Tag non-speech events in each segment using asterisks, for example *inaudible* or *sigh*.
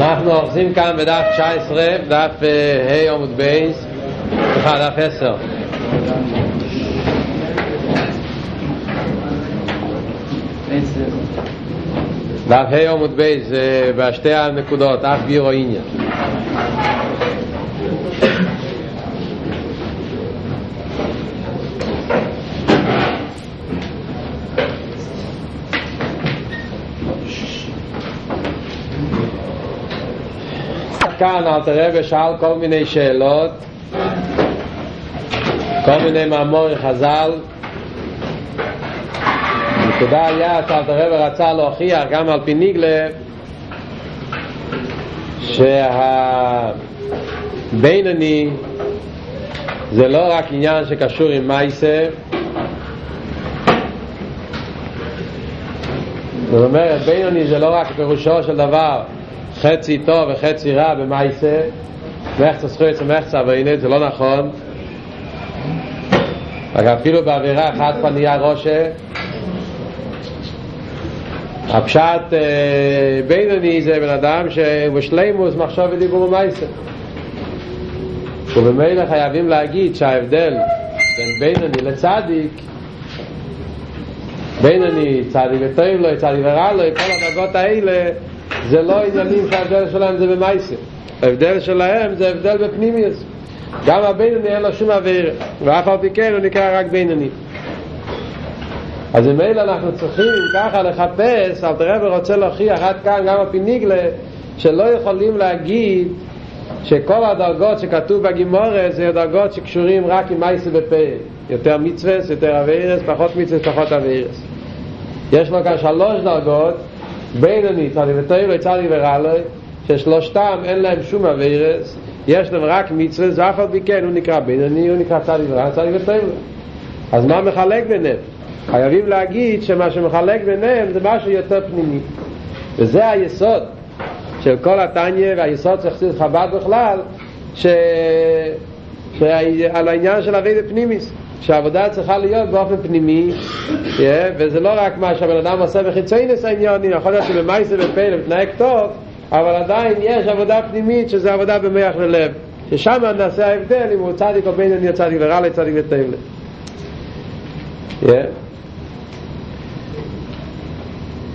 אנחנו אוחזים כאן בדף 19, דף ה' עמוד בייס, סליחה, דף 10. דף ה' עמוד בייס, בשתי הנקודות, אך ביאור העניין. כאן אל תראה ושאל כל מיני שאלות. כל מיני מאמורי חז"ל. נקודה היה שאל תראה ורצה להוכיח גם על פי ניגלה שהבינוני זה לא רק עניין שקשור עם מייסה. זאת אומרת בינוני זה לא רק פירושו של דבר חצי טוב וחצי רע במייסה מחצה זכויות ומחצה עברינית זה לא נכון. רק אפילו בעבירה אחת כבר נהיה ראשה. הפשט בינוני זה בן אדם שבשלימוס מחשוב ודיבור במייסה ובמילא חייבים להגיד שההבדל בין בינוני לצדיק בינוני צדיק וטוב לו צדיק ורע לו כל הדרגות האלה זה לא עניינים שההבדל שלהם זה במייסה ההבדל שלהם זה הבדל בפנימיוס. גם הבינוני אין לו שום אוויר ואף על פי כן הוא נקרא רק בינוני. אז ממילא אנחנו צריכים ככה לחפש אל תראה ורוצה להוכיח עד כאן גם על פי ניגלה שלא יכולים להגיד שכל הדרגות שכתוב בגימורת זה דרגות שקשורים רק עם מייסה בפה. יותר מצווה, יותר אווירס, פחות מצווה, פחות אווירס. יש לו כאן שלוש דרגות בינוני, צדי וטויבו, צדי ורלוי, ששלושתם אין להם שום אבירס, יש להם רק מצווה, זה אף על פי כן, הוא נקרא בינוני, הוא נקרא צדי ורלוי, צדי וטויבו. אז מה מחלק ביניהם? חייבים להגיד שמה שמחלק ביניהם זה משהו יותר פנימי. וזה היסוד של כל התניא והיסוד של חסיד חב"ד בכלל, ש... שעל העניין של אבי פנימיס. שהעבודה צריכה להיות באופן פנימי וזה לא רק מה שהבן אדם עושה בחיצוינס העניונים יכול להיות שבמייסה בפעיל מתנהג טוב אבל עדיין יש עבודה פנימית שזה עבודה במח ללב ששם נעשה ההבדל אם הוא צדיק או בין אני צדיק ורע לי צדיק yeah.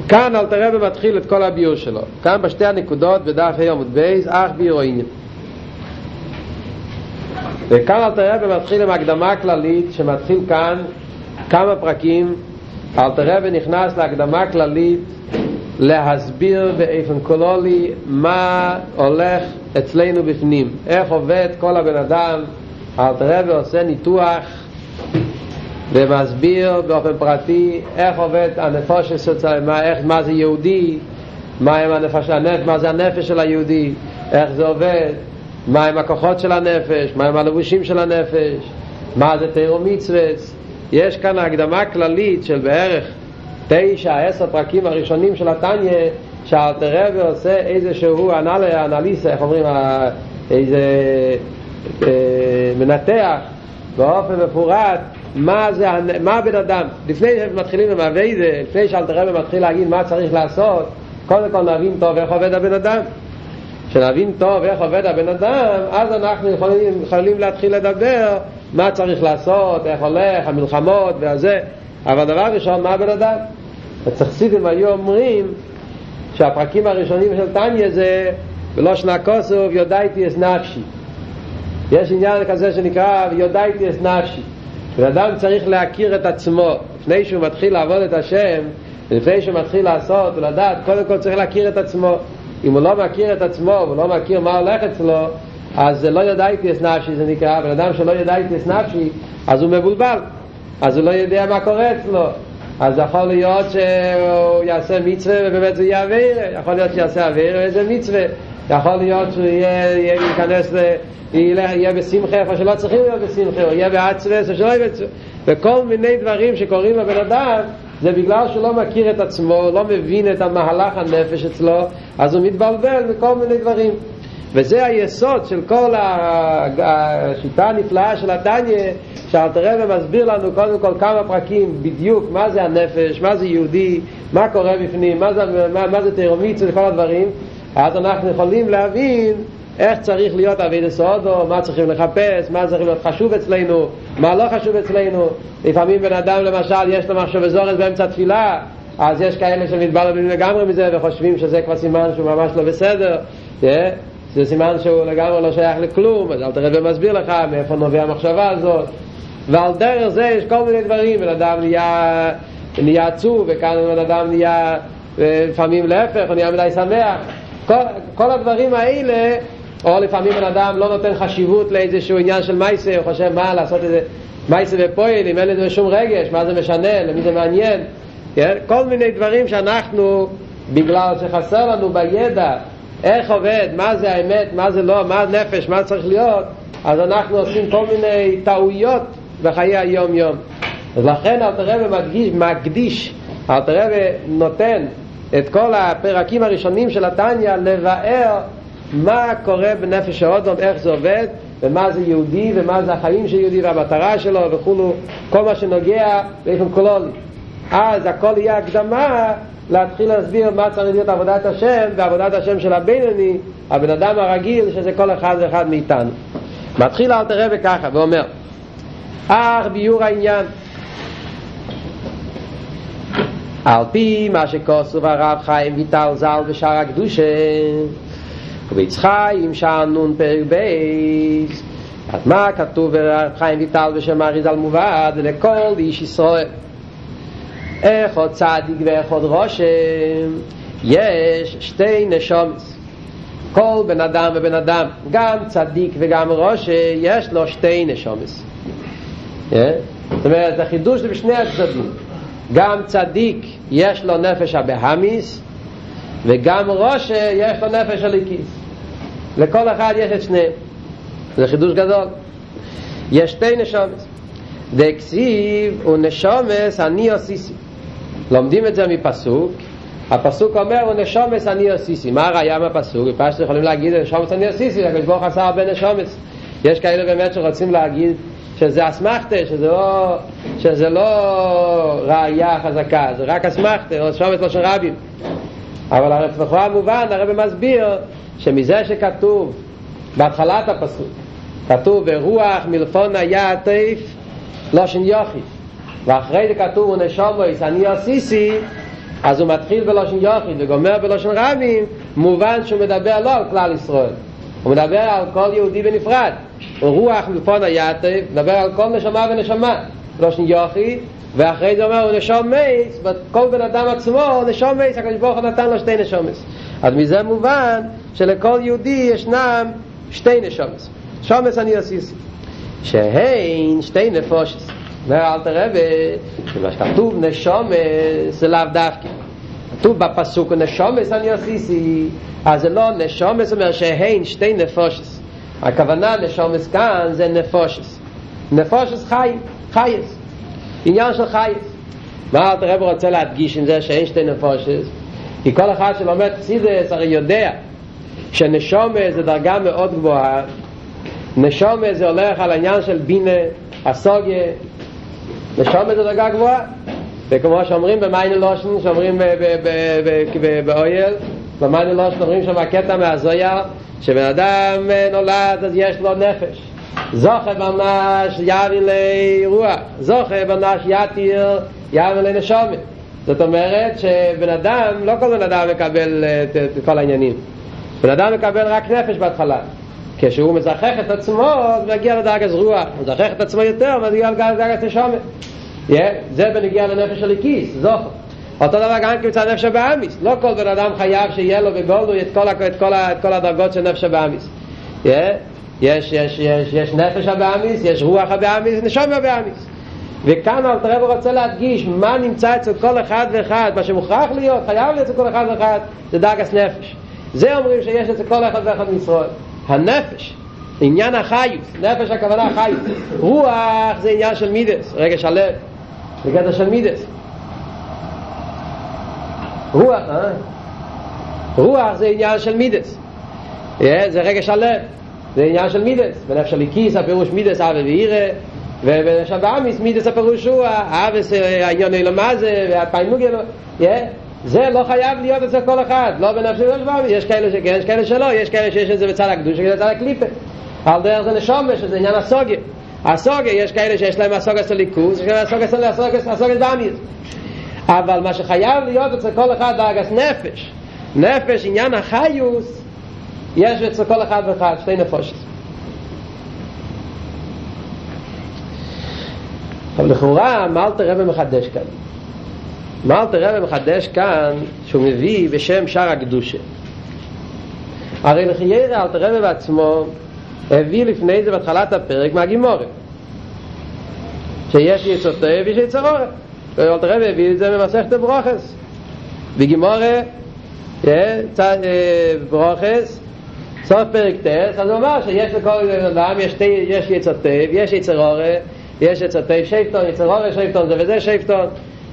כאן אל תראה ומתחיל את כל הביור שלו. כאן בשתי הנקודות בדף היום בייס אך ביור עניין וכאן אל תראה ומתחיל עם הקדמה כללית שמתחיל כאן כמה פרקים. אל תראה ונכנס להקדמה כללית להסביר באופן קולולי מה הולך אצלנו בפנים. איך עובד כל הבן אדם. אל תראה ועושה ניתוח ומסביר באופן פרטי איך עובד הנפש של מה, איך, מה זה יהודי מה, הנפש, הנפש, מה זה הנפש של היהודי איך זה עובד מה הם הכוחות של הנפש, מה הם הלבושים של הנפש, מה זה תירו מצווס. יש כאן הקדמה כללית של בערך תשע, עשר פרקים הראשונים של התניא, שאלתר עושה איזשהו אנל, אנליסה, איך אומרים, איזה אה, מנתח באופן מפורט מה זה, מה הבן אדם, לפני שמתחילים עם הווידה, לפני שאלתר מתחיל להגיד מה צריך לעשות, קודם כל נבין טוב איך עובד הבן אדם. שנבין טוב איך עובד הבן אדם, אז אנחנו יכולים, יכולים להתחיל לדבר מה צריך לעשות, איך הולך, המלחמות והזה. אבל דבר ראשון, מה הבן אדם? הצחסידים היו אומרים שהפרקים הראשונים של טניה זה ולא שנה כוסוף יודעתי אס נפשי. יש עניין כזה שנקרא יודעתי אס נפשי. בן אדם צריך להכיר את עצמו לפני שהוא מתחיל לעבוד את השם לפני שהוא מתחיל לעשות ולדעת קודם כל צריך להכיר את עצמו אם הוא לא מכיר את עצמו והוא לא מכיר מה הולך אצלו אז זה לא יודע איתי אס נפשי זה נקרא בן אדם שלא יודע איתי אס נפשי אז הוא מבולבל. אז הוא לא יודע מה קורה אצלו. אז יכול להיות שהוא יעשה מצווה ובאמת זה יהיה אוויר. יכול להיות שיעשה אוויר ואיזה מצווה. יכול להיות שהוא יהיה, יהיה להיכנס ל... יהיה בשמחה איפה שלא צריכים להיות בשמחה, הוא יהיה בעצמס איפה שלא יהיה בעצמס. וכל מיני דברים שקורים לבן אדם זה בגלל שהוא לא מכיר את עצמו, לא מבין את המהלך הנפש אצלו, אז הוא מתבלבל מכל מיני דברים. וזה היסוד של כל השיטה הנפלאה של הדניה, שאלתרבה מסביר לנו קודם כל כמה פרקים בדיוק מה זה הנפש, מה זה יהודי, מה קורה בפנים, מה זה, מה, מה זה תירומיץ וכל הדברים, אז אנחנו יכולים להבין איך צריך להיות אביד סודו, מה צריכים לחפש, מה צריך להיות חשוב אצלנו, מה לא חשוב אצלנו. לפעמים בן אדם למשל יש לו מחשב אזורס באמצע תפילה, אז יש כאלה שמתבלבלים לגמרי מזה וחושבים שזה כבר סימן שהוא ממש לא בסדר. Yeah. זה סימן שהוא לגמרי לא שייך לכלום, אז אל תראה ומסביר לך מאיפה נובע המחשבה הזאת. ועל דרך זה יש כל מיני דברים, בן אדם נהיה, נהיה עצוב, וכאן בן אדם נהיה לפעמים להפך, הוא נהיה מדי שמח. כל, כל הדברים האלה, או לפעמים בן אדם לא נותן חשיבות לאיזשהו עניין של מייסה, הוא חושב מה לעשות איזה מייסה ופועל, אם אין לזה שום רגש, מה זה משנה, למי זה מעניין. כן? כל מיני דברים שאנחנו, בגלל שחסר לנו בידע איך עובד, מה זה האמת, מה זה לא, מה הנפש, מה צריך להיות, אז אנחנו עושים כל מיני טעויות בחיי היום-יום. אז לכן אלתר מדגיש, מקדיש, אלתר נותן את כל הפרקים הראשונים של התניא לבאר מה קורה בנפש האודום, איך זה עובד, ומה זה יהודי, ומה זה החיים של יהודי, והמטרה שלו וכולו, כל מה שנוגע באופן קולולי. אז הכל יהיה הקדמה להתחיל להסביר מה צריך להיות עבודת השם ועבודת השם של הבינוני, הבן אדם הרגיל, שזה כל אחד ואחד מאיתנו. מתחיל אל תראה בככה ואומר, אך ביור העניין, על פי מה שכוסו הרב חיים ויטל ז"ל בשער הקדושה, וביצחיים שער נון פרק בייס, אז מה כתוב ברב חיים ויטל בשם אריז על מובד לכל איש ישראל? איך עוד צדיק ואיך עוד רושם יש שתי נשומס כל בן אדם ובן אדם גם צדיק וגם רושם יש לו שתי נשומס זאת אומרת זה חידוש בשני הצדדים. גם צדיק יש לו נפש הבהמיס וגם רושם יש לו נפש הליקיס לכל אחד יש את שניהם. זה חידוש גדול. יש שתי נשומס דקסיב ונשומס אני עשיסי לומדים את זה מפסוק. הפסוק אומר הוא נשומס אני עשיסי מה הראייה מהפסוק? בפשט יכולים להגיד נשומס אני עשיסי הקדוש ברוך עשה הרבה נשומס. יש כאלה באמת שרוצים להגיד שזה אסמכתה שזה לא, שזה לא ראייה חזקה זה רק אסמכתה או נשומס לא של רבים אבל לכאורה המובן הרב מסביר שמזה שכתוב בהתחלת הפסוק כתוב ברוח מלפון היה עטף לא שן יוחיד ואחרי זה כתוב הוא נשומויס אני עשיסי אז הוא מתחיל בלושן יוחיד וגומר בלושן רבים מובן שהוא מדבר לא על כלל ישראל הוא מדבר על כל יהודי בנפרד. הוא רוח מלפון היתף מדבר על כל נשמה ונשמה. בלושן יוחיד ואחרי זה אומר הוא נשום מייס כל בן אדם עצמו נשום מייס הקדוש ברוך הוא נתן לו שתי נשומס אז מזה מובן שלכל יהודי ישנם שתי נשומס שומס אני עשיסי שהן שתי נפושס. אומר אל תראה שמה שכתוב נשום זה לאו דווקא. כתוב בפסוק נשומס אני עשיסי אז זה לא נשומס אומר שהן שתי נפושס. הכוונה נשומס כאן זה נפושס. נפושס חיים חייס עניין של חייס. מה אל תראה רוצה להדגיש עם זה שאין שתי נפושס כי כל אחד שלומד סידס הרי יודע שנשומס זה דרגה מאוד גבוהה. נשומס זה הולך על העניין של בינה הסוגיה. נשום זה דרגה גבוהה. וכמו שאומרים במייני לושן שאומרים באויל במייני לושן אומרים שם הקטע מהזויה שבן אדם נולד אז יש לו נפש זוכה יארי לי רוח זוכה בנש יתיר יארי לי נשומת זאת אומרת שבן אדם לא כל בן אדם מקבל את, את כל העניינים בן אדם מקבל רק נפש בהתחלה כשהוא מזכח את עצמו, אז מגיע לדרגת רוח, הוא מזכח את עצמו יותר, מגיע לדרגת נשומת. זה בנגיע לנפש של הכיס, זוכר. אותו דבר גם כמצד נפש הבאמיס. לא כל בן אדם חייב שיהיה לו בגולדו את כל, את כל, את כל הדרגות של נפש הבאמיס. יש, יש, יש, יש נפש הבאמיס, יש רוח הבאמיס, נשום הבאמיס. וכאן אלתרעב רוצה להדגיש מה נמצא אצל כל אחד ואחד, מה שמוכרח להיות, חייב להיות אצל כל אחד ואחד, זה דרגס נפש. זה אומרים שיש אצל כל אחד ואחד מישראל. הנפש, עניין החיות, נפש הכוונה החיות. רוח זה עניין של מידס, רגש הלב, זה גדר של מידס. רוח, אה? רוח זה עניין של מידס. זה רגש הלב, זה עניין של מידס. בנפש הליקיס הפירוש מידס אבי ואירה, ובנפש הבאמיס מידס הפירוש הוא, האבס העניין אלו מה זה, והפיינוג אלו, זה לא חייב להיות אצל כל אחד, לא בנפש ולא שבבי, יש כאלה שכן, יש כאלה שלא, יש כאלה שיש את זה בצד הקדוש, זה בצד הקליפה. על דרך זה נשומה, שזה עניין הסוגיה. הסוגיה, יש כאלה שיש להם הסוגיה של ליכוז, יש כאלה הסוגיה של הסוגיה באמיס. אבל מה שחייב להיות אצל כל אחד דרגס נפש, נפש, עניין החיוס, יש אצל כל אחד ואחד, שתי נפושת. אבל לכאורה, מה אלתר רבי מחדש כאן? מה אלתר רבי מחדש כאן, שהוא מביא בשם שער הקדושה? הרי לחיירה אלתר רבי בעצמו הביא לפני זה בהתחלת הפרק מהגימורת שיש יצותי ויש יצרורת ואלתר רבי הביא את זה במסכת ברוכס בגימורה ברוכס סוף פרק טס אז הוא אמר שיש לכל אדם יש, יש יצותי ויש יצרורת יש יצותי שייפטון יצרורת שייפטון זה וזה שייפטון.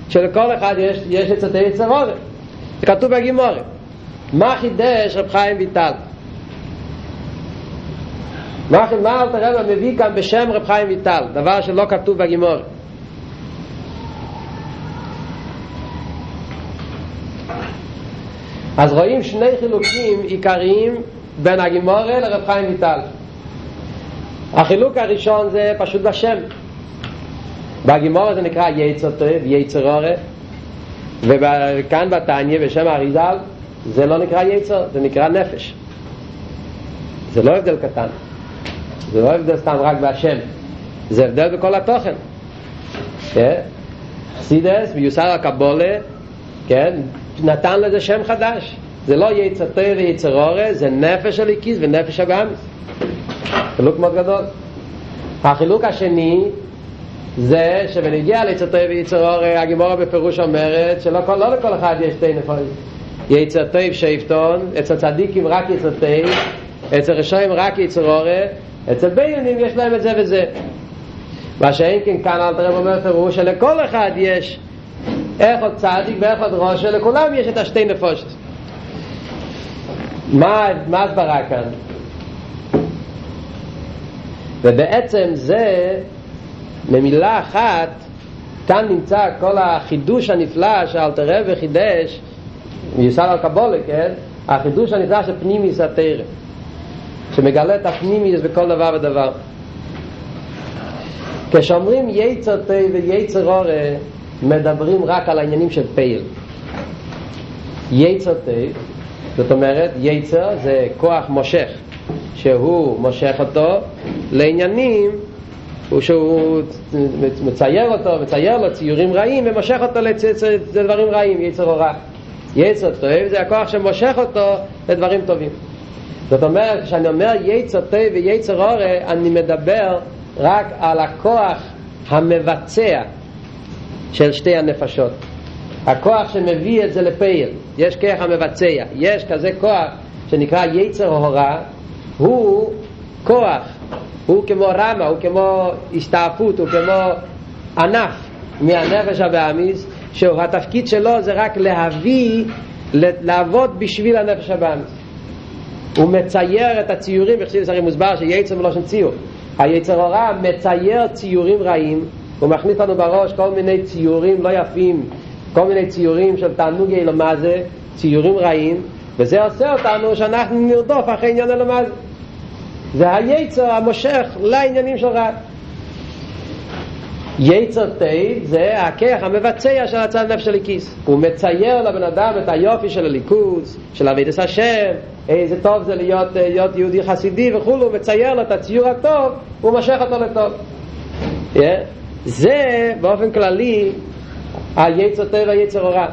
שלכל אחד יש, יש יצותי יצרורת זה כתוב בגימורה מה חידש רב חיים ויטל? מה מה אלתר רבי מביא כאן בשם רב חיים ויטל? דבר שלא כתוב בגימור. אז רואים שני חילוקים עיקריים בין הגימורה לרב חיים ויטל. החילוק הראשון זה פשוט בשם. בגימורה זה נקרא יצר טוב, יצר אורה. וכאן בתניא בשם האריזל זה לא נקרא יצר, זה נקרא נפש. זה לא הבדל קטן. זה לא הבדל סתם רק בהשם זה הבדל בכל התוכן. כן? חסידס מיוסר הקבולה כן? נתן לזה שם חדש זה לא יצר טוב ויצר אורה זה נפש הליקיס ונפש הבאמיס חילוק מאוד גדול. החילוק השני זה שבנגיע ליצר טוב ויצר אורה הגימורה בפירוש אומרת שלא לא לכל אחד יש שתי נפש יצר טוב שייפטון אצל צדיקים רק יצר טוב אצל רשעים רק יצר אורה אצל בינונים יש להם את זה וזה. מה שאין כן כאן אל תראה אומר פירוש שלכל אחד יש איך עוד צדיק ואיך עוד ראש ולכולם יש את השתי נפושת מה, הסברה כאן? ובעצם זה במילה אחת כאן נמצא כל החידוש הנפלא שאלתר רבי חידש מיוסר על קבולה, כן? החידוש הנפלא של פנימיס התרם שמגלה את הפנימיוס בכל דבר ודבר כשאומרים יצר תה ויצר אורה מדברים רק על העניינים של פייל יצר תה זאת אומרת יצר זה כוח מושך שהוא מושך אותו לעניינים שהוא מצייר אותו, מצייר לו ציורים רעים ומושך אותו לדברים רעים, יצר אורה יצר טוב זה הכוח שמושך אותו לדברים טובים זאת אומרת, כשאני אומר יצר טוב ויצר אורה, אני מדבר רק על הכוח המבצע של שתי הנפשות. הכוח שמביא את זה לפייל. יש כוח המבצע. יש כזה כוח שנקרא יצר הורה, הוא כוח. הוא כמו רמה, הוא כמו הסתעפות, הוא כמו ענף מהנפש הבאמיס, שהתפקיד שלו זה רק להביא, לעבוד בשביל הנפש הבאמיס. הוא מצייר את הציורים, בחסידות הרי מוסבר שיצר מלשון ציור. היצר הרע מצייר ציורים רעים, הוא מכניס לנו בראש כל מיני ציורים לא יפים, כל מיני ציורים של תענוג עולם הזה, ציורים רעים, וזה עושה אותנו שאנחנו נרדוף אחרי עניין עולם הזה. זה היצר המושך לעניינים של רע. יצר טוב זה הכוח המבצע של הצד נפש של הכיס הוא מצייר לבן אדם את היופי של אלוקות של עבודת השם איזה טוב זה להיות, להיות יהודי חסידי וכולו הוא מצייר לו את הציור הטוב הוא מושך אותו לטוב yeah. זה באופן כללי היצר טייב והיצר הורע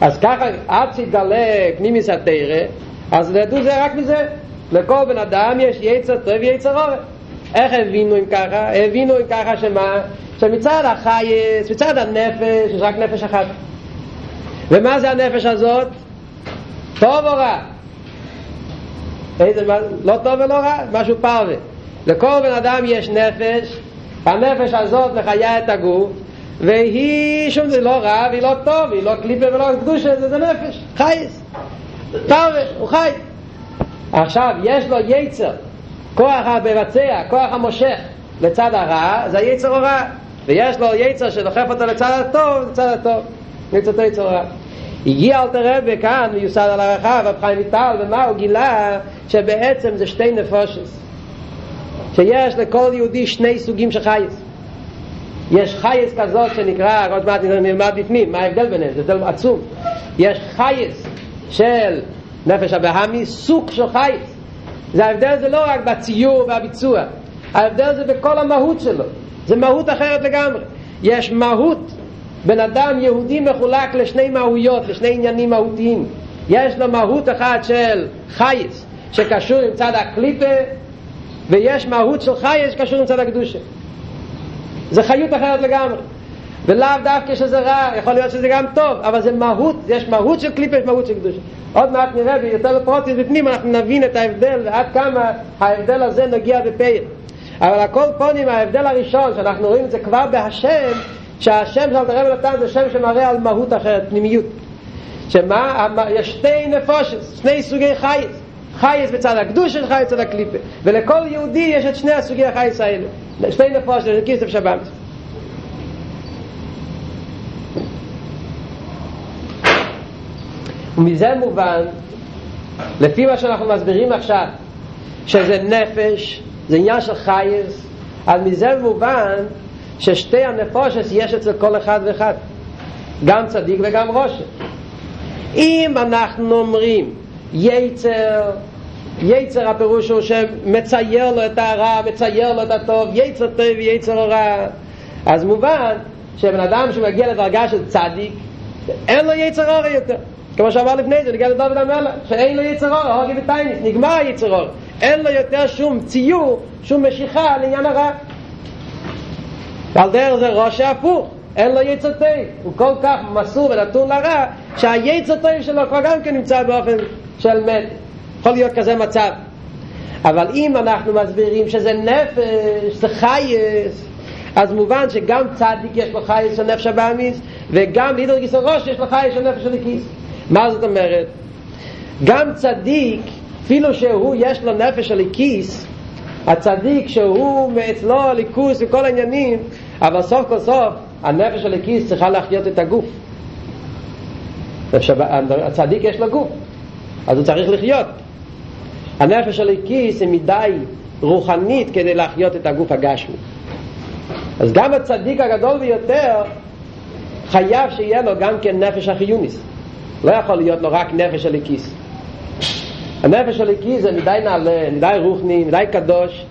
אז ככה עד שיתגלה פנימיס התרא אז לדעו זה רק מזה לכל בן אדם יש יצר טוב ויצר הורע איך הבינו אם ככה? הבינו אם ככה שמה? שמצד החייס, מצד הנפש, יש רק נפש אחת. ומה זה הנפש הזאת? טוב או רע? איזה, לא טוב ולא רע, משהו פרווה. לכל בן אדם יש נפש, הנפש הזאת מחיה את הגוף, והיא שום זה לא רע והיא לא טוב, היא לא קליפה ולא קדושה, זה, זה נפש, חייס. פרווה, הוא חי. עכשיו, יש לו יצר. כוח המבצע, כוח המושך לצד הרע, זה היצר הרע. ויש לו יצר שדוחף אותו לצד הטוב, לצד הטוב. יצר טוב יצר רע. הגיע אל תראה וכאן מיוסד על הרחב רב חיים ויטל ומה הוא גילה שבעצם זה שתי נפושס שיש לכל יהודי שני סוגים של חייס יש חייס כזאת שנקרא, עוד מעט נלמד בפנים, מה ההבדל ביניהם? זה הבדל עצום. יש חייס של נפש הבהמי, סוג של חייס. זה ההבדל זה לא רק בציור והביצוע, ההבדל זה בכל המהות שלו. זה מהות אחרת לגמרי. יש מהות, בן אדם יהודי מחולק לשני מהויות, לשני עניינים מהותיים. יש לו מהות אחת של חייס, שקשור עם צד הקליפה, ויש מהות של חייס שקשור עם צד הקדושה. זה חיות אחרת לגמרי. ולאו דווקא שזה רע, יכול להיות שזה גם טוב, אבל זה מהות, יש מהות של קליפה, יש מהות של קדושה. עוד מעט נראה ביותר בפרוטיס בפנים, אנחנו נבין את ההבדל ועד כמה ההבדל הזה נגיע בפייל. אבל הכל פונים, ההבדל הראשון, שאנחנו רואים את זה כבר בהשם, שהשם של הרב נתן זה שם שמראה על מהות אחרת, פנימיות. שמה? יש שתי נפושת, שני סוגי חייס. חייס בצד הקדוש של חייס בצד הקליפה. ולכל יהודי יש את שני הסוגי החייס האלה. שתי נפושת, זה כיסף שבת. ומזה מובן, לפי מה שאנחנו מסבירים עכשיו, שזה נפש, זה עניין של חייס, אז מזה מובן ששתי הנפושת יש אצל כל אחד ואחד, גם צדיק וגם ראש. אם אנחנו אומרים יצר, יצר הפירוש הוא שמצייר לו את הרע, מצייר לו את הטוב, יצר טוב ויצר רע, אז מובן שבן אדם שמגיע לדרגה של צדיק, אין לו יצר רע יותר. כמו שאמר לפני זה, נגיע לדוד המלך, שאין לו יצר אור, הורגי וטייניס, נגמר היצר אור. אין לו יותר שום ציור, שום משיכה לעניין הרע. ועל דרך זה ראש ההפוך, אין לו יצר טוב. הוא כל כך מסור ונתון לרע, שהיצר טוב שלו כבר גם כן נמצא באופן של מת. יכול להיות כזה מצב. אבל אם אנחנו מסבירים שזה נפש, זה חייס, אז מובן שגם צדיק יש לו חייס של נפש הבאמיס, וגם לידר גיסו ראש יש לו חייס של נפש הליקיס. מה זאת אומרת? גם צדיק, אפילו שהוא יש לו נפש הליקיס, הצדיק שהוא אצלו הליכוס וכל העניינים, אבל סוף כל סוף הנפש הליקיס צריכה להחיות את הגוף. הצדיק יש לו גוף, אז הוא צריך לחיות. הנפש הליקיס היא מדי רוחנית כדי להחיות את הגוף הגשמי. אז גם הצדיק הגדול ביותר חייב שיהיה לו גם כן נפש החיוניס. לא יכול להיות לו רק נפש הליקיס. הנפש הליקיס זה מדי נעלה, מדי רוחני, מדי קדוש,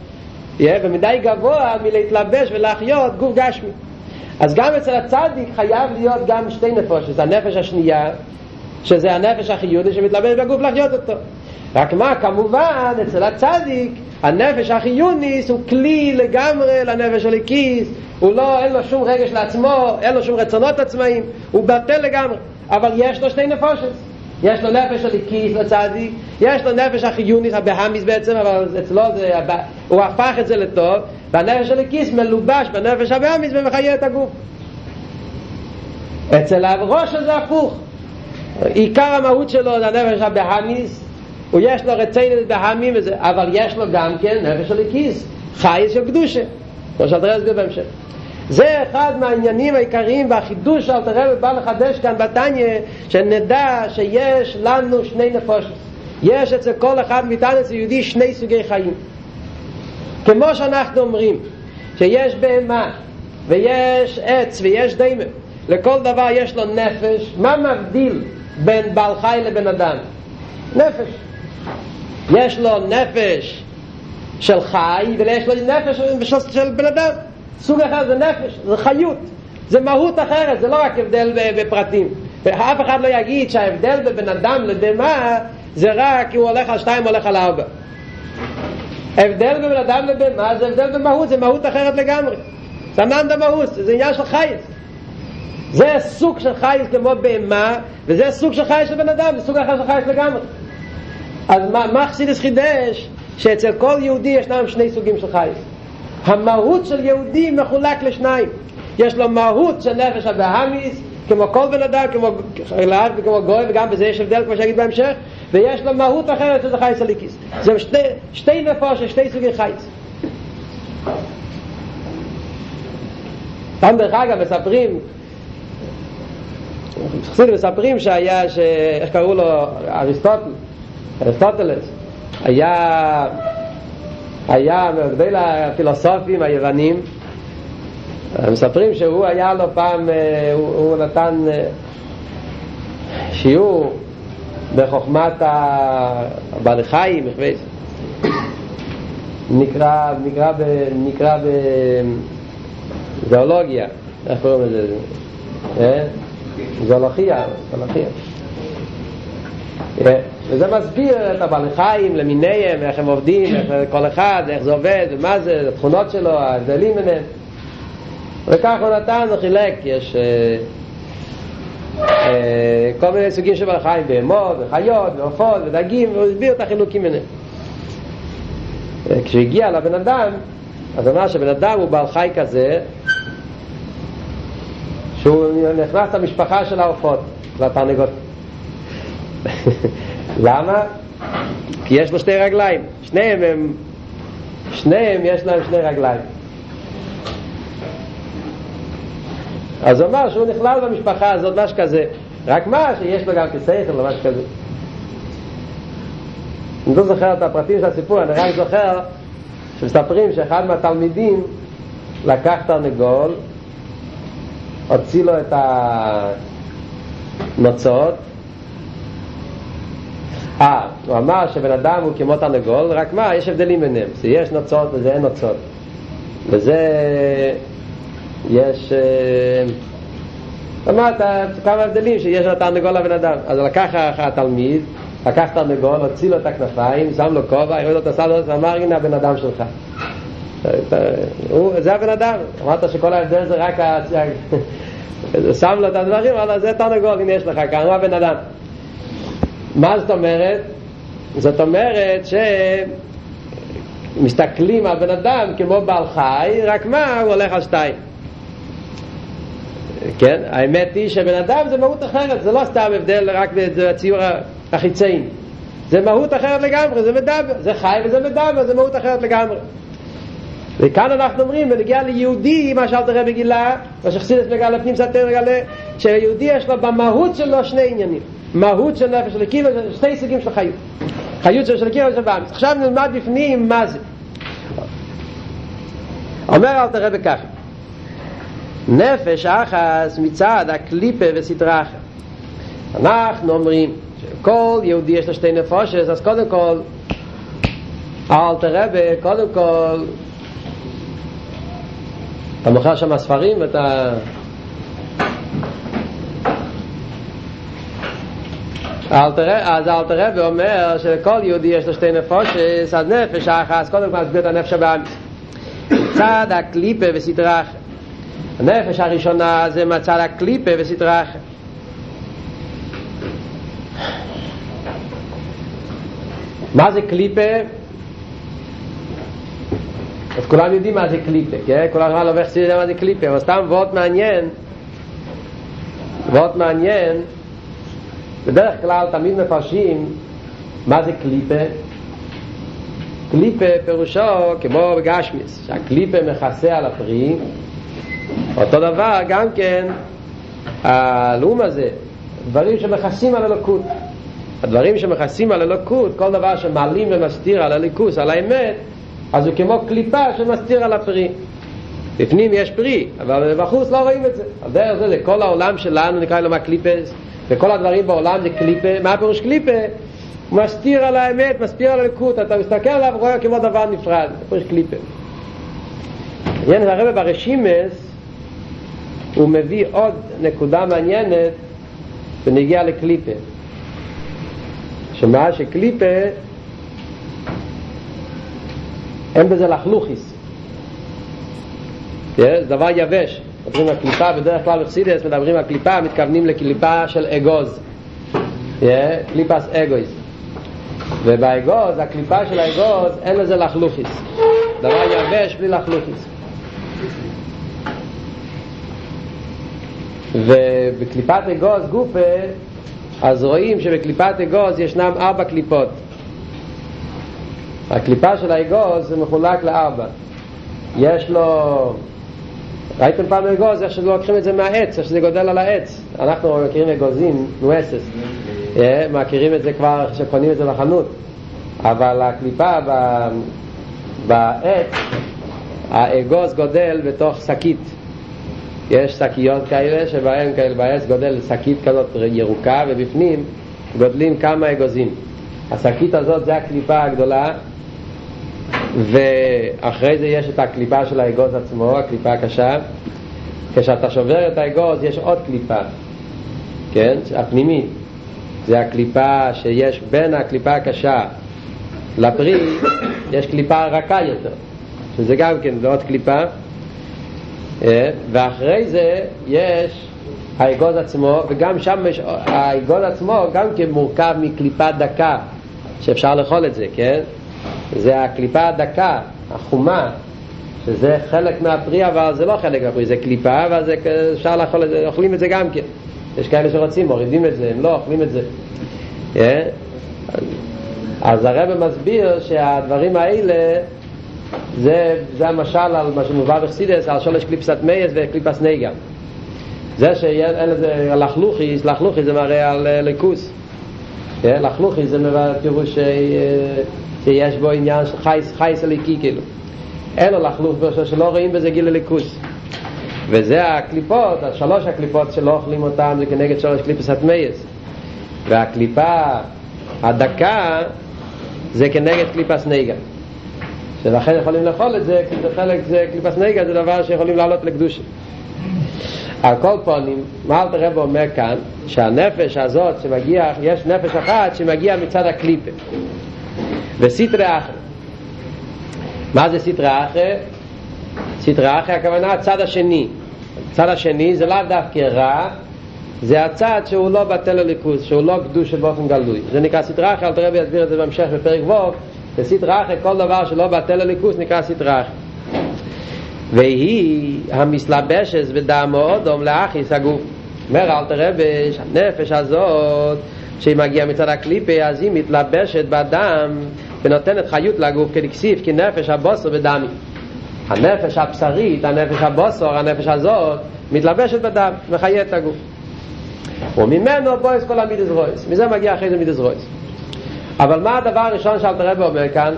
ומדי גבוה מלהתלבש ולהחיות גוף גשמי. אז גם אצל הצדיק חייב להיות גם שתי נפושות, הנפש השנייה, שזה הנפש החיוני שמתלבש בגוף להחיות אותו. רק מה, כמובן, אצל הצדיק, הנפש החיוניס הוא כלי לגמרי לנפש הליקיס, הוא לא, אין לו שום רגש לעצמו, אין לו שום רצונות עצמאיים, הוא בטל לגמרי. אבל יש לו שתי נפושת. יש לו נפש הליקיס לצדיק, יש לו נפש החיוניס, הבהמיס בעצם, אבל אצלו זה, הוא הפך את זה לטוב, והנפש הליקיס מלובש בנפש הבהמיס ומחיה את הגוף. אצל הראש הזה הפוך. עיקר המהות שלו זה הנפש הבהמיס, הוא יש לו רציינס בהמים וזה, אבל יש לו גם כן נפש הליקיס, חייס של קדושה. כמו שאתה רואה בהמשך. זה אחד מהעניינים העיקריים והחידוש שאל תראה בא לחדש כאן בתניא שנדע שיש לנו שני נפושת יש אצל כל אחד מאיתנו אצל יהודי שני סוגי חיים כמו שאנחנו אומרים שיש בהמה ויש עץ ויש דיימה לכל דבר יש לו נפש מה מבדיל בין בעל חי לבן אדם? נפש יש לו נפש של חי ויש לו נפש של בן אדם סוג אחד זה נפש, זה חיות, זה מהות אחרת, זה לא רק הבדל בפרטים. ואף אחד לא יגיד שההבדל בבן אדם לבמה זה רק הוא הולך על שתיים הולך על ארבע. ההבדל בבן אדם לבמה זה הבדל במהות, זה מהות אחרת לגמרי. זה ננדה מהות, זה עניין של חייס. זה סוג של חייס כמו בהמה, וזה סוג של חייס של בן אדם, זה סוג אחר של חייס לגמרי. אז מה חסידס חידש? שאצל כל יהודי ישנם שני סוגים של חייס. המהות של יהודי מחולק לשניים יש לו מהות של נפש הבאמיס כמו כל בן אדם, כמו להב וכמו גוי וגם בזה יש הבדל כמו שאגיד בהמשך ויש לו מהות אחרת שזה חייס הליקיס זה שתי, שתי נפוש, שתי סוגי חייס פעם דרך אגב מספרים חסידים מספרים שהיה, ש... איך קראו לו, אריסטוטל, אריסטוטלס, היה, היה מגדל הפילוסופים היוונים, מספרים שהוא היה לו פעם, אה, הוא, הוא נתן אה, שיעור בחוכמת הבעלי חיים, נקרא, נקרא, ב, נקרא בזואולוגיה, איך קוראים לזה? אה? זואולוגיה, זואולוגיה. וזה מסביר את הבעלי חיים למיניהם, איך הם עובדים, איך כל אחד, איך זה עובד, ומה זה, התכונות שלו, ההבדלים ביניהם. וכך הוא נתן וחילק, יש אה, אה, כל מיני סוגים של בעלי חיים, בהמות, וחיות, ועופות, ודגים, והוא הסביר את החילוקים ביניהם. אה, כשהוא הגיע לבן אדם, אז הוא אמר שבן אדם הוא בעל חי כזה, שהוא נכנס למשפחה של העופות, לתרנגות. *laughs* למה? כי יש לו שתי רגליים, שניהם הם, שניהם יש להם שני רגליים. אז הוא אמר שהוא נכלל במשפחה הזאת, משהו כזה. רק מה, שיש לו גם כסייכל או משהו כזה. אני לא זוכר את הפרטים של הסיפור, אני רק זוכר שמספרים שאחד מהתלמידים לקח תרנגול, הוציא לו את הנוצות, אה, הוא אמר שבן אדם הוא כמו תרנגול, רק מה, יש הבדלים ביניהם, שיש נוצות וזה אין נוצות. וזה יש... אמרת כמה הבדלים שיש לתרנגול לבן אדם. אז לקח התלמיד, לקח תרנגול, הוציא לו את הכנפיים, שם לו כובע, הראו לו את הסדות ואמר הנה הבן אדם שלך. זה הבן אדם. אמרת שכל ההבדל זה רק ה... *laughs* שם לו את הדברים, אבל זה תרנגול, הנה יש לך כאן, הוא הבן אדם. מה זאת אומרת? זאת אומרת שמסתכלים על בן אדם כמו בעל חי, רק מה? הוא הולך על שתיים. כן? האמת היא שבן אדם זה מהות אחרת, זה לא סתם הבדל רק בציור החיצאי. זה מהות אחרת לגמרי, זה מדבר, זה חי וזה מדבר, זה מהות אחרת לגמרי. וכאן אנחנו אומרים, בנגיע ליהודי, מה שאלת הרבי גילה, מה שחסידס מגלה, פנים סתר מגלה, שיהודי יש לו במהות שלו שני עניינים. מהות של נפש של הקיבה, שתי סוגים של חיות. חיות של הקיבה ושל באמץ. עכשיו נלמד בפנים מה זה. אומר אל תראה בככה. נפש אחס מצד הקליפה וסדרה אחת. אנחנו אומרים שכל יהודי יש לו שתי נפושס, אז קודם כל, אל תראה קודם כל, אתה מוכר שם ספרים ואתה... אז אל תראה ואומר שלכל יהודי יש לו שתי נפושס, אז נפש אחס, קודם כל מסביר את הנפש הבאמיס. מצד הקליפה וסדרה אחת. הנפש הראשונה זה מצד הקליפה אחרת. מה זה קליפה? אז כולם יודעים מה זה קליפה, כן? כולם אמרו לו איך זה מה זה קליפה, אבל סתם וורט מעניין, וורט מעניין, בדרך כלל תמיד מפרשים מה זה קליפה. קליפה פירושו כמו בגשמיס, שהקליפה מכסה על הפרי, אותו דבר גם כן הלאום הזה, דברים שמכסים על אלוקות. הדברים שמכסים על אלוקות, כל דבר שמעלים ומסתיר על הליכוס, על האמת, אז הוא כמו קליפה שמסתיר על הפרי. בפנים יש פרי, אבל בחוץ לא רואים את זה. על דרך זה, כל העולם שלנו נקרא לו מה קליפס, וכל הדברים בעולם זה קליפה. מה הפירוש קליפה? הוא מסתיר על האמת, מסתיר על הלקות, אתה מסתכל עליו ורואה כמו דבר נפרד, זה פירוש קליפה. עניין הרבה ברשימס הוא מביא עוד נקודה מעניינת ונגיע לקליפה שמה שקליפה אין בזה לחלוכיס זה דבר יבש מדברים על קליפה בדרך כלל בחסידס מדברים על קליפה מתכוונים לקליפה של אגוז. קליפס אגוז. ובאגוז, הקליפה של האגוז אין לזה לחלוכיס דבר יבש בלי לחלוכיס ובקליפת אגוז גופה אז רואים שבקליפת אגוז ישנם ארבע קליפות. הקליפה של האגוז זה מחולק לארבע. יש לו ראיתם פעם אגוז איך שלוקחים את זה מהעץ איך שזה גודל על העץ. אנחנו מכירים אגוזים, נואסס, אה, מכירים את זה כבר כשקונים את זה בחנות, אבל הקליפה בעץ, האגוז גודל בתוך שקית. יש שקיות כאלה שבהן כאלה בעץ גודל שקית כזאת ירוקה ובפנים גודלים כמה אגוזים. השקית הזאת זה הקליפה הגדולה ואחרי זה יש את הקליפה של האגוז עצמו, הקליפה הקשה. כשאתה שובר את האגוז יש עוד קליפה, כן? הפנימית. זה הקליפה שיש בין הקליפה הקשה לפרי, יש קליפה רכה יותר, שזה גם כן, זה עוד קליפה. אה, ואחרי זה יש האגוז עצמו, וגם שם יש, האגוז עצמו גם כן מורכב מקליפה דקה, שאפשר לאכול את זה, כן? זה הקליפה הדקה, החומה, שזה חלק מהפרי, אבל זה לא חלק מהפרי, זה קליפה, ואז אפשר לאכול את זה, אוכלים את זה גם כן. יש כאלה שרוצים, מורידים את זה, הם לא אוכלים את זה. Yeah. אה? אז הרב מסביר שהדברים האלה זה, זה המשל על מה שמובא בחסידות, על שלוש קליפות הטמאות וקליפת נוגה. זה שאין לזה לחלוחית, לחלוחית זה מראה על אה, אה, לחלוחית זה פירוש שיש בו עניין של חיות, חיות אלוקי כאילו. אין לו לחלוך ברשו שלא רואים בזה גילוי אלוקות. וזה הקליפות, השלוש הקליפות שלא אוכלים אותם זה כנגד שלוש קליפות הטמאות. והקליפה הדקה זה כנגד קליפת נוגה. שלכן יכולים לאכול את זה, כי זה חלק, זה קליפת נוגה זה דבר שיכולים לעלות לקדושה. על כל פנים, מה אלטר רבי אומר כאן? שהנפש הזאת שמגיע, יש נפש אחת שמגיע מצד הקליפה. וסטרא אחרא. מה זה סטרא אחרא? סטרא אחרא הכוונה הצד השני. הצד השני זה לאו דווקא רע, זה הצד שהוא לא בטל לאלוקות, שהוא לא קדוש באופן גלוי. זה נקרא סטרא אחרא, אלטר רבי יסביר את זה בהמשך בפרק ו', בסטרא אחרא כל דבר שלא בטל לאלוקות נקרא סטרא אחרא. והיא המתלבשת בדם האדם להחיות הגוף. אומר אלטר רבי שהנפש הזאת שהיא מגיעה מצד הקליפה אז היא מתלבשת בדם ונותנת חיות לגוף כדכתיב כי נפש הבשר בדם היא הנפש הבשרית, הנפש הבשר, הנפש הזאת מתלבשת בדם, מחיה את הגוף. וממנו בויס כל המידס רויס. מזה מגיע אחרי זה מידס רויס. אבל מה הדבר הראשון שאלתר רבי אומר כאן?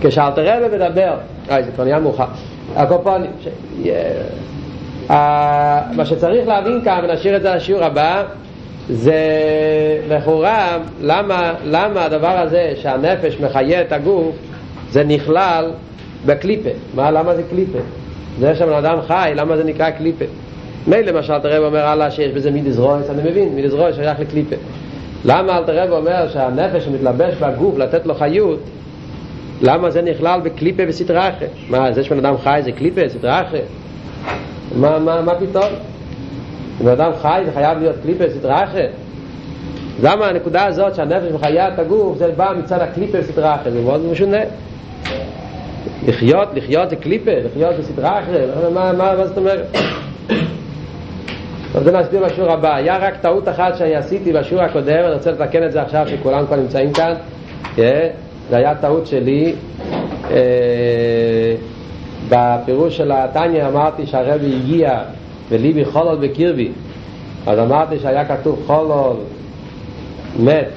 כשאלתר רבי מדבר אה זה כבר נהיה מאוחר. הקופונים. מה שצריך להבין כאן ונשאיר את זה לשיעור הבא זה לכאורה למה, למה הדבר הזה שהנפש מחיה את הגוף זה נכלל בקליפה מה, למה זה קליפה? זה שבן אדם חי, למה זה נקרא קליפה? מילא למשל תראה אומר הלאה שיש בזה מידס רויס, אני מבין, מידס רויס שייך לקליפה למה אל תראה אומר שהנפש שמתלבש בגוף לתת לו חיות למה זה נכלל בקליפה וסטרה אחרת? מה, זה שבן אדם חי זה קליפה, סטרה אחרת? מה, מה, מה פתאום? אם אדם חי זה חייב להיות סדרה אחרת למה הנקודה הזאת שהנפש מחיה את הגוף זה בא מצד סדרה אחרת זה מאוד משונה. לחיות, לחיות זה קליפה, לחיות זה סדרה אחרת מה, מה, מה זאת אומרת? אז זה נסביר בשיעור הבא. היה רק טעות אחת שאני עשיתי בשיעור הקודם אני רוצה לתקן את זה עכשיו שכולם כבר נמצאים כאן. זה היה טעות שלי בפירוש של התניא אמרתי שהרבי הגיע וליבי חולול בקרבי אז אמרתי שהיה כתוב חולול מת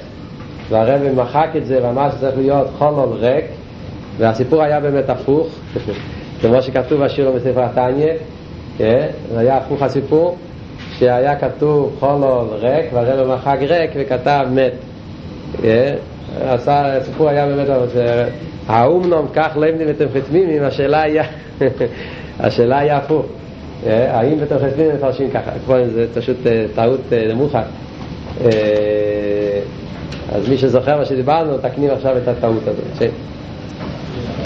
והרבי מחק את זה ואמר שצריך להיות חולול ריק והסיפור היה באמת הפוך. *laughs* כמו שכתוב בשיר בספר התניא זה היה הפוך הסיפור שהיה כתוב חולול ריק והרבי מחק ריק וכתב מת הסיפור היה באמת האומנום כך לא אתם חתמים אם השאלה היה *laughs* השאלה היה הפוך האם בתוך הסבירים מפרשים ככה. כבר זה פשוט טעות נמוכה אז מי שזוכר מה שדיברנו תקנים עכשיו את הטעות הזאת